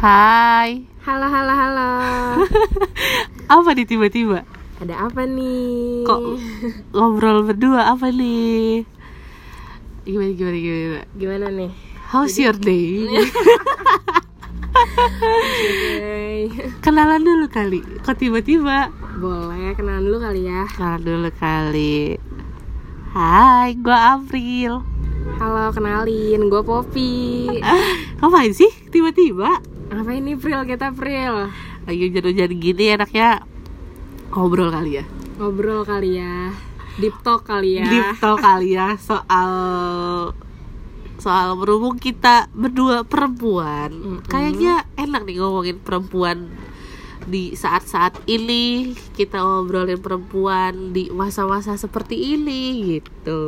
Hai. Halo, halo, halo. Apa nih tiba-tiba? Ada apa nih? Kok ngobrol berdua apa nih? Gimana gimana gimana? Gimana nih? How's your day? Kenalan dulu kali. Kok tiba-tiba? Boleh kenalan dulu kali ya. Kenalan dulu kali. Hai, gua April. Halo, kenalin. Gue Poppy. Ngapain sih tiba-tiba? Apa ini Pril? Kita Pril. Lagi hujan-hujan gini enaknya ngobrol kali ya. Ngobrol kali ya. Deep talk kali ya. Deep talk kali ya soal soal berhubung kita berdua perempuan. Mm-mm. Kayaknya enak nih ngomongin perempuan di saat-saat ini kita ngobrolin perempuan di masa-masa seperti ini gitu.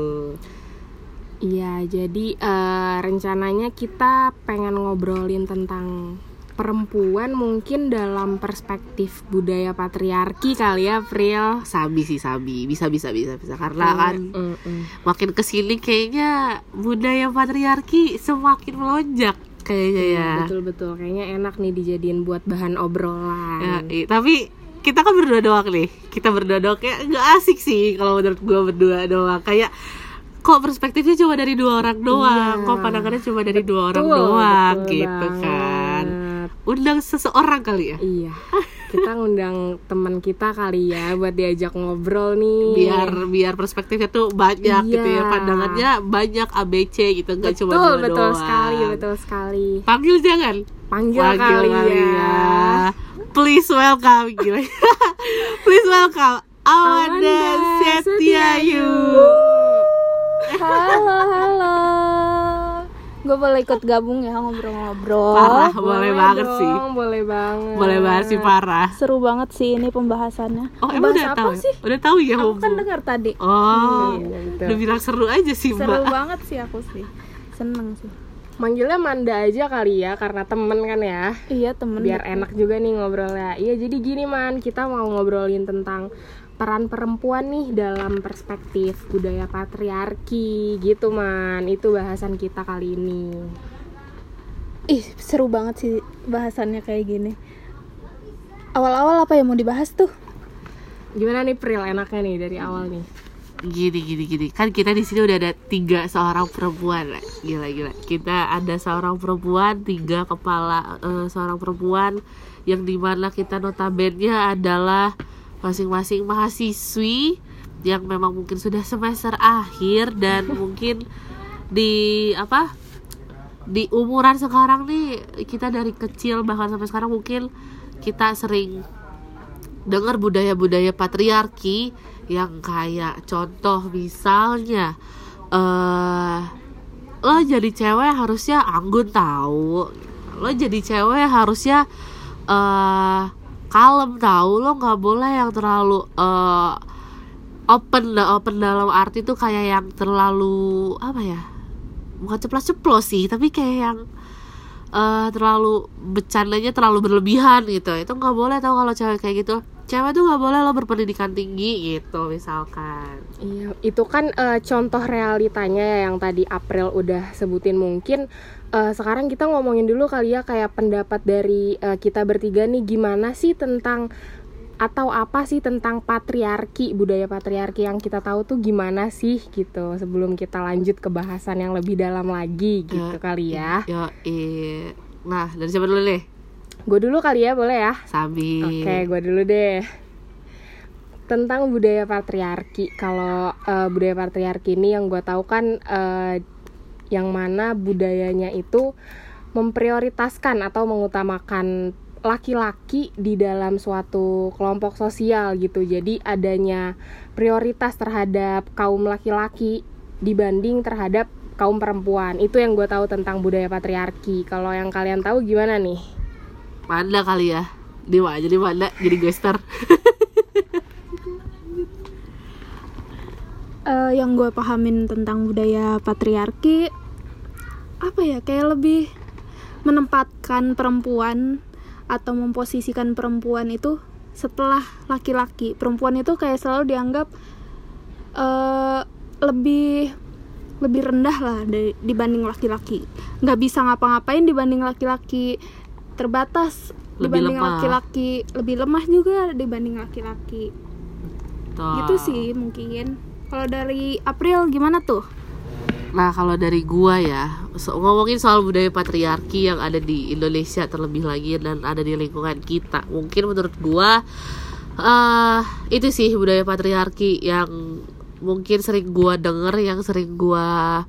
Iya, jadi eh, rencananya kita pengen ngobrolin tentang perempuan mungkin dalam perspektif budaya patriarki kali ya, Pril. Sabi sih sabi, bisa bisa bisa bisa karena kan Mm-mm. makin ke sini kayaknya budaya patriarki semakin melonjak kayaknya ya. Betul betul, kayaknya enak nih dijadiin buat bahan obrolan. Ya, i- tapi kita kan berdua doang nih. Kita berdua doang kayak nggak asik sih kalau menurut gue berdua doang. Kayak kok perspektifnya cuma dari dua orang doang. Iya. Kok pandangannya cuma dari dua orang Betul, doang betul gitu kan. Undang seseorang kali ya. Iya. Kita ngundang teman kita kali ya buat diajak ngobrol nih. Biar biar perspektifnya tuh banyak gitu ya. Iya. Pandangannya banyak ABC gitu nggak cuma betul dua betul doang. sekali, betul sekali. Panggil jangan. Panggil, Panggil kali, ya. Please welcome gila. Please welcome Amanda, Amanda Setiayu. Halo, halo. Gue boleh ikut gabung ya ngobrol-ngobrol. Parah, boleh, banget dong, sih. Boleh banget. Boleh banget sih parah. Seru banget sih ini pembahasannya. Oh, emang udah apa tahu? sih? Udah tahu ya, Aku kan dengar tadi. Oh, Iya, betul. udah bilang seru aja sih, Seru Mbak. banget sih aku sih. Seneng sih. Manggilnya Manda aja kali ya karena temen kan ya. Iya temen. Biar enak juga nih ngobrolnya. Iya, jadi gini Man, kita mau ngobrolin tentang peran perempuan nih dalam perspektif budaya patriarki gitu Man. Itu bahasan kita kali ini. Ih seru banget sih bahasannya kayak gini. Awal-awal apa yang mau dibahas tuh? Gimana nih Pril enaknya nih dari awal nih? Gini, gini, gini. Kan kita di sini udah ada tiga seorang perempuan. Gila, gila. Kita ada seorang perempuan, tiga kepala eh, seorang perempuan yang di mana kita notabene adalah masing-masing mahasiswi yang memang mungkin sudah semester akhir dan mungkin di apa di umuran sekarang nih kita dari kecil bahkan sampai sekarang mungkin kita sering dengar budaya-budaya patriarki yang kayak contoh misalnya eh lo jadi cewek harusnya anggun tahu lo jadi cewek harusnya eh kalem tahu lo nggak boleh yang terlalu eh open open dalam arti tuh kayak yang terlalu apa ya bukan ceplos-ceplos sih tapi kayak yang eh terlalu bercandanya terlalu berlebihan gitu. Itu nggak boleh tau kalau cewek kayak gitu cewek tuh nggak boleh lo berpendidikan tinggi gitu misalkan. Iya, itu kan eh, contoh realitanya ya yang tadi April udah sebutin mungkin. Eh, sekarang kita ngomongin dulu kali ya kayak pendapat dari eh, kita bertiga nih gimana sih tentang atau apa sih tentang patriarki budaya patriarki yang kita tahu tuh gimana sih gitu sebelum kita lanjut ke bahasan yang lebih dalam lagi gitu Ya, kali ya. yo nah dari siapa dulu nih gue dulu kali ya boleh ya Sabi Oke, gue dulu deh. Tentang budaya patriarki. Kalau eh, budaya patriarki ini yang gue tahu kan eh, yang mana budayanya itu memprioritaskan atau mengutamakan laki-laki di dalam suatu kelompok sosial gitu. Jadi adanya prioritas terhadap kaum laki-laki dibanding terhadap kaum perempuan. Itu yang gue tahu tentang budaya patriarki. Kalau yang kalian tahu gimana nih? Manda kali ya. Dewa aja deh Manda jadi gester Eh, yang gue pahamin tentang budaya patriarki apa ya kayak lebih menempatkan perempuan atau memposisikan perempuan itu setelah laki-laki. Perempuan itu kayak selalu dianggap eh lebih lebih rendah lah dari, dibanding laki-laki. Nggak bisa ngapa-ngapain dibanding laki-laki terbatas Lebih dibanding laki-laki. Lebih lemah juga dibanding laki-laki. Gitu sih mungkin. Kalau dari April gimana tuh? Nah kalau dari gua ya so- ngomongin soal budaya patriarki yang ada di Indonesia terlebih lagi dan ada di lingkungan kita, mungkin menurut gua eh itu sih budaya patriarki yang mungkin sering gua denger, yang sering gua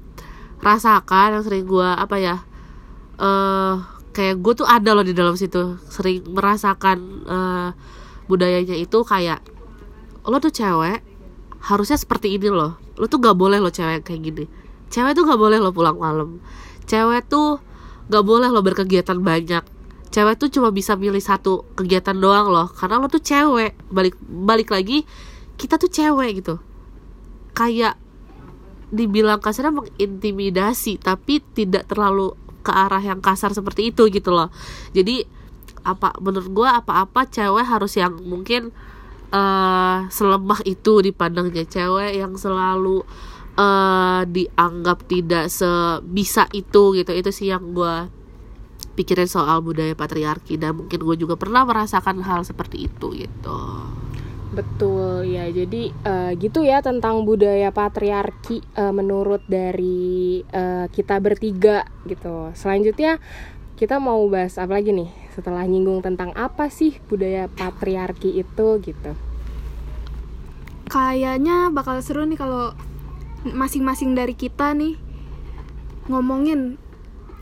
rasakan, yang sering gua apa ya eh kayak gue tuh ada loh di dalam situ, sering merasakan eh budayanya itu kayak lo tuh cewek harusnya seperti ini loh. Lo tuh gak boleh lo cewek kayak gini. Cewek tuh gak boleh lo pulang malam. Cewek tuh gak boleh lo berkegiatan banyak. Cewek tuh cuma bisa milih satu kegiatan doang loh. Karena lo tuh cewek. Balik balik lagi kita tuh cewek gitu. Kayak dibilang kasarnya mengintimidasi tapi tidak terlalu ke arah yang kasar seperti itu gitu loh. Jadi apa menurut gue apa-apa cewek harus yang mungkin eh selemah itu dipandangnya. Cewek yang selalu eh dianggap tidak sebisa itu gitu. Itu sih yang gue pikirin soal budaya patriarki. Dan mungkin gue juga pernah merasakan hal seperti itu gitu Betul ya, jadi eh, gitu ya tentang budaya patriarki eh, menurut dari eh, kita bertiga gitu. Selanjutnya kita mau bahas apa lagi nih setelah nyinggung tentang apa sih budaya patriarki itu gitu. kayaknya bakal seru nih kalau masing-masing dari kita nih ngomongin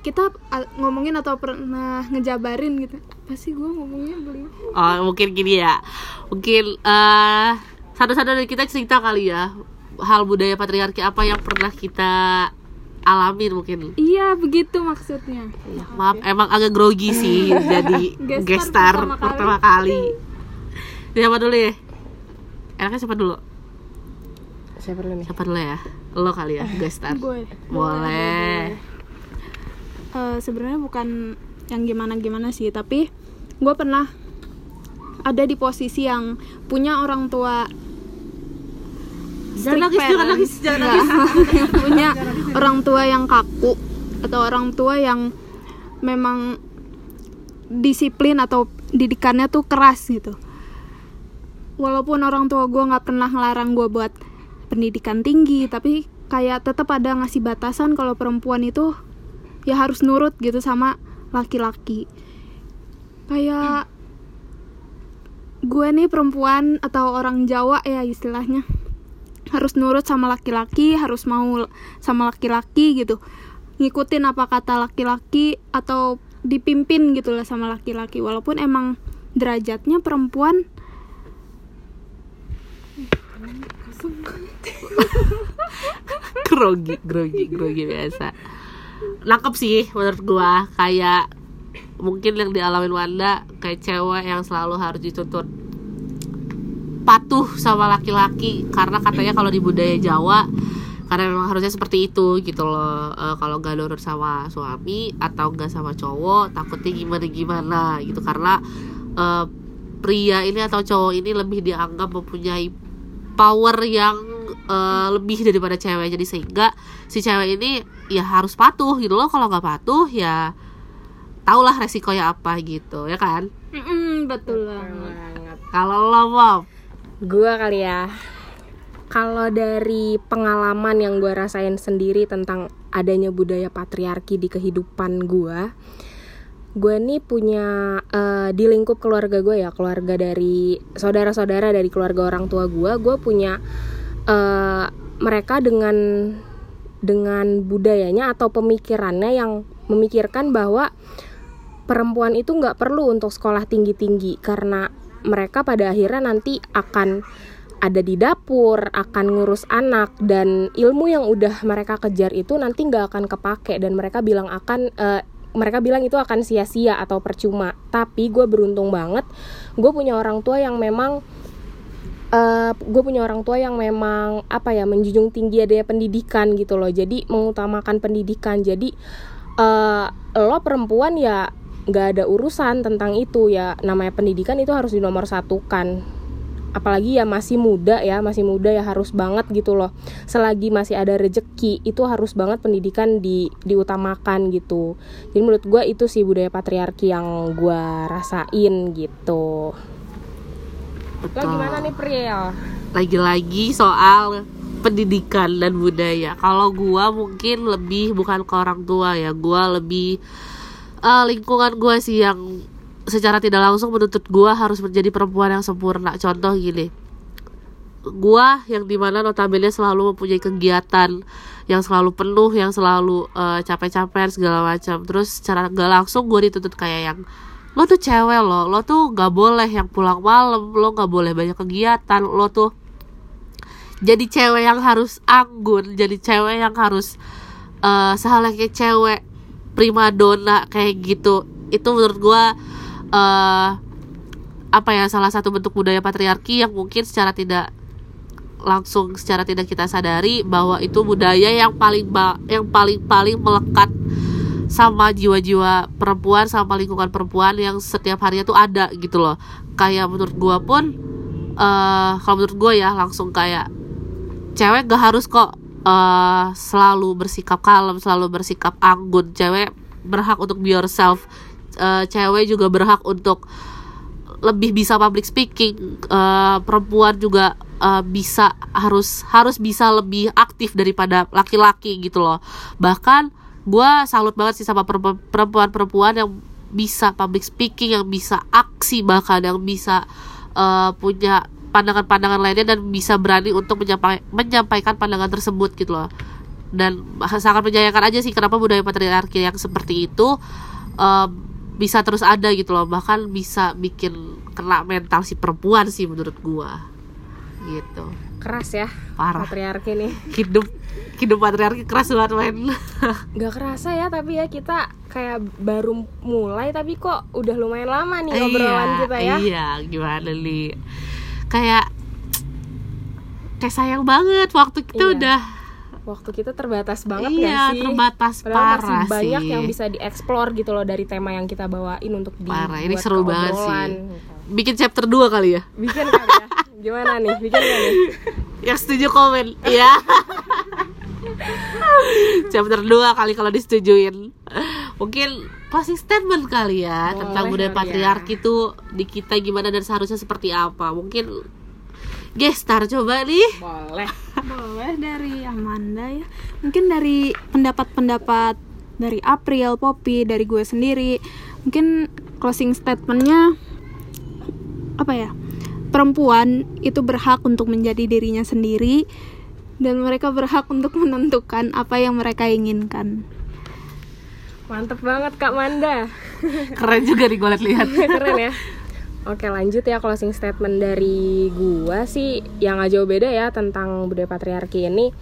kita ngomongin atau pernah ngejabarin gitu. Apa sih gue ngomongnya? Beli oh mungkin gini ya. Mungkin eh satu-satu dari kita cerita kali ya. Hal budaya patriarki apa yang pernah kita alamin mungkin? Iya begitu maksudnya. Ya, maaf emang agak grogi sih jadi Gestar pertama kali. siapa dulu ya? Enaknya siapa dulu? Siapa dulu nih? siapa dulu ya? Lo kali ya gestar. Gue boleh Eh, sebenarnya bukan yang gimana gimana sih tapi gue pernah ada di posisi yang punya orang tua jangan nangis jangan nangis jangan Nggak. nangis. Punya orang tua yang kaku atau orang tua yang memang disiplin atau didikannya tuh keras gitu. Walaupun orang tua gue nggak pernah ngelarang gue buat pendidikan tinggi tapi kayak tetap ada ngasih batasan kalau perempuan itu ya harus nurut gitu sama laki-laki. Kayak gue nih perempuan atau orang Jawa ya istilahnya. Harus nurut sama laki-laki harus mau sama laki-laki gitu. Ngikutin apa kata laki-laki atau dipimpin gitu lah sama laki-laki. Walaupun emang derajatnya perempuan. Grogi grogi grogi biasa nangkep sih menurut gua. Kayak mungkin yang dialamin Wanda kayak cewek yang selalu harus dituntut patuh sama laki-laki. Karena katanya kalau di budaya Jawa karena memang harusnya seperti itu gitu loh. Eh, kalau gak nurut sama suami atau gak sama cowok takutnya gimana gimana gitu. Karena eh, pria ini atau cowok ini lebih dianggap mempunyai power yang eh, lebih daripada cewek. Jadi sehingga si cewek ini ya harus patuh gitu loh kalau nggak patuh ya tahulah resikonya apa gitu ya kan betul banget Banget. kalau lo Bob Gua kali ya. Kalau dari pengalaman yang gue rasain sendiri tentang adanya budaya patriarki di kehidupan gue, gue nih punya eh, di lingkup keluarga gue ya, keluarga dari saudara-saudara dari keluarga orang tua gue, gue punya eh, mereka dengan dengan budayanya atau pemikirannya yang memikirkan bahwa perempuan itu nggak perlu untuk sekolah tinggi-tinggi karena mereka pada akhirnya nanti akan ada di dapur, akan ngurus anak dan ilmu yang udah mereka kejar itu nanti nggak akan kepake dan mereka bilang akan eh, mereka bilang itu akan sia-sia atau percuma. Tapi gue beruntung banget, gue punya orang tua yang memang eh gue punya orang tua yang memang apa ya menjunjung tinggi adanya pendidikan gitu loh. Jadi mengutamakan pendidikan. Jadi eh lo perempuan ya nggak ada urusan tentang itu ya. Namanya pendidikan itu harus dinomor satukan. Apalagi ya masih muda ya masih muda ya harus banget gitu loh. Selagi masih ada rejeki itu harus banget pendidikan di diutamakan gitu. Jadi menurut gue itu sih budaya patriarki yang gue rasain gitu Betul. gimana nih Priel lagi-lagi soal pendidikan dan budaya. Kalau gua mungkin lebih bukan ke orang tua ya, gua lebih eh, lingkungan gua sih yang secara tidak langsung menuntut gua harus menjadi perempuan yang sempurna. Contoh gini, gua yang di mana notabene selalu mempunyai kegiatan yang selalu penuh, yang selalu eh, capek-capek segala macam. Terus secara gak langsung gue dituntut kayak yang lo tuh cewek lo, lo tuh gak boleh yang pulang malam, lo gak boleh banyak kegiatan, lo tuh jadi cewek yang harus anggun jadi cewek yang harus uh, sehalnya cewek primadona kayak gitu. Itu menurut gua uh, apa ya salah satu bentuk budaya patriarki yang mungkin secara tidak langsung secara tidak kita sadari bahwa itu budaya yang paling yang paling paling melekat sama jiwa-jiwa perempuan sama lingkungan perempuan yang setiap harinya tuh ada gitu loh kayak menurut gua pun eh kalau menurut gua ya langsung kayak cewek gak harus kok eh, selalu bersikap kalem, selalu bersikap anggun. Cewek berhak untuk be yourself. Eh, cewek juga berhak untuk lebih bisa public speaking. Eh, perempuan juga eh, bisa harus harus bisa lebih aktif daripada laki-laki gitu loh. Bahkan gue salut banget sih sama perempuan- perempuan-perempuan yang bisa public speaking, yang bisa aksi bahkan yang bisa eh, punya pandangan-pandangan lainnya dan bisa berani untuk menyampai- menyampaikan pandangan tersebut gitu loh. Dan sangat menyayangkan aja sih kenapa budaya patriarki yang seperti itu em, bisa terus ada gitu loh. Bahkan bisa bikin kena mental si perempuan sih menurut gua. Gitu keras ya parah. patriarki nih hidup hidup patriarki keras banget men. Nggak kerasa ya tapi ya kita kayak baru mulai tapi kok udah lumayan lama nih obrolan kita ya. iya gimana nih? Kayak kayak sayang banget waktu kita Iya. udah waktu kita terbatas banget iya gak sih? terbatas Padahal masih parah banyak sih. yang bisa dieksplor gitu loh dari tema yang kita bawain untuk Parah, ini seru banget sih. gitu. bikin chapter 2 kali ya? Bikin kali ya gimana nih bikin gak nih yang setuju komen ya chapter 2 kali kalau disetujuin mungkin closing statement kali ya Boleh tentang budaya ya. patriarki tuh di kita gimana dan seharusnya seperti apa mungkin gestar coba nih boleh Boleh dari Amanda ya. Mungkin dari pendapat-pendapat dari April, Poppy, dari gue sendiri. Mungkin closing statementnya apa ya? Perempuan itu berhak untuk menjadi dirinya sendiri dan mereka berhak untuk menentukan apa yang mereka inginkan. mantep banget kak Manda. Keren juga nih gue lihat-lihat keren ya. Oke lanjut ya closing statement dari gua sih yang gak jauh beda ya tentang budaya patriarki ini.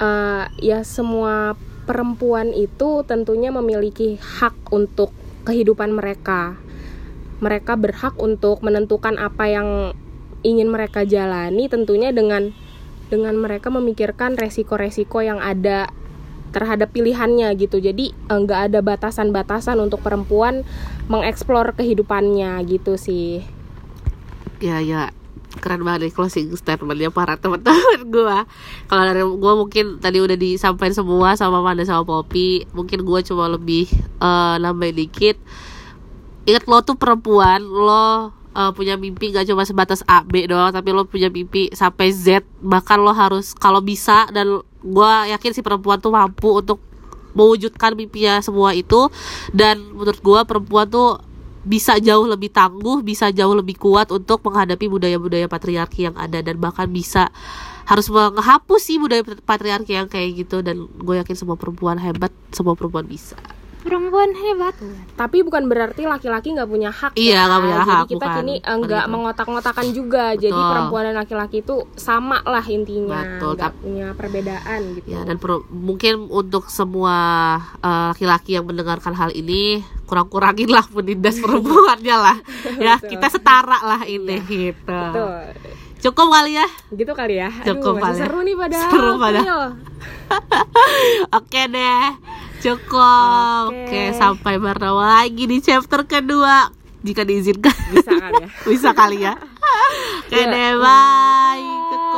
Eh, Ya semua perempuan itu tentunya memiliki hak untuk kehidupan mereka Mereka berhak untuk menentukan apa yang ingin mereka jalani tentunya dengan dengan mereka memikirkan resiko-resiko yang ada terhadap pilihannya gitu. Jadi eh, nggak ada batasan-batasan untuk perempuan mengeksplor kehidupannya gitu sih. Ya ya. Keren banget nih closing statementnya para teman-teman gue kalau dari gue mungkin tadi udah disampaikan semua sama Manda sama Poppy. Mungkin gue cuma lebih eh, nambahin dikit ingat lo tuh perempuan lo eh, punya mimpi gak cuma sebatas A B doang tapi lo punya mimpi sampai Z. Bahkan lo harus kalau bisa dan gue yakin si perempuan tuh mampu untuk mewujudkan mimpinya semua itu. Dan menurut gue perempuan tuh bisa jauh lebih tangguh, bisa jauh lebih kuat untuk menghadapi budaya-budaya patriarki yang ada dan bahkan bisa harus menghapus sih budaya patriarki yang kayak gitu. Dan gue yakin semua perempuan hebat, semua perempuan bisa. Perempuan hebat. tapi bukan berarti laki-laki nggak punya hak Iya, ya. nggak punya jadi hak, kita bukan. kini eh, nggak gitu. mengotak-ngotakan juga jadi Betul. perempuan dan laki-laki itu sama lah intinya Betul, nggak tap- punya perbedaan gitu Ya dan per- mungkin untuk semua eh, laki-laki yang mendengarkan hal ini kurang-kurangin lah menindas perempuannya lah. ya Betul. kita setara lah ini gitu. Tuh, Cukup kali ya. gitu kali ya Aduh, Cukup masih kali ya. seru nih pada Seru pada. Oke deh, cukup. Oke. Oke, sampai bertemu lagi di chapter kedua. Jika diizinkan, bisa kali ya bisa kali ya. Keren banget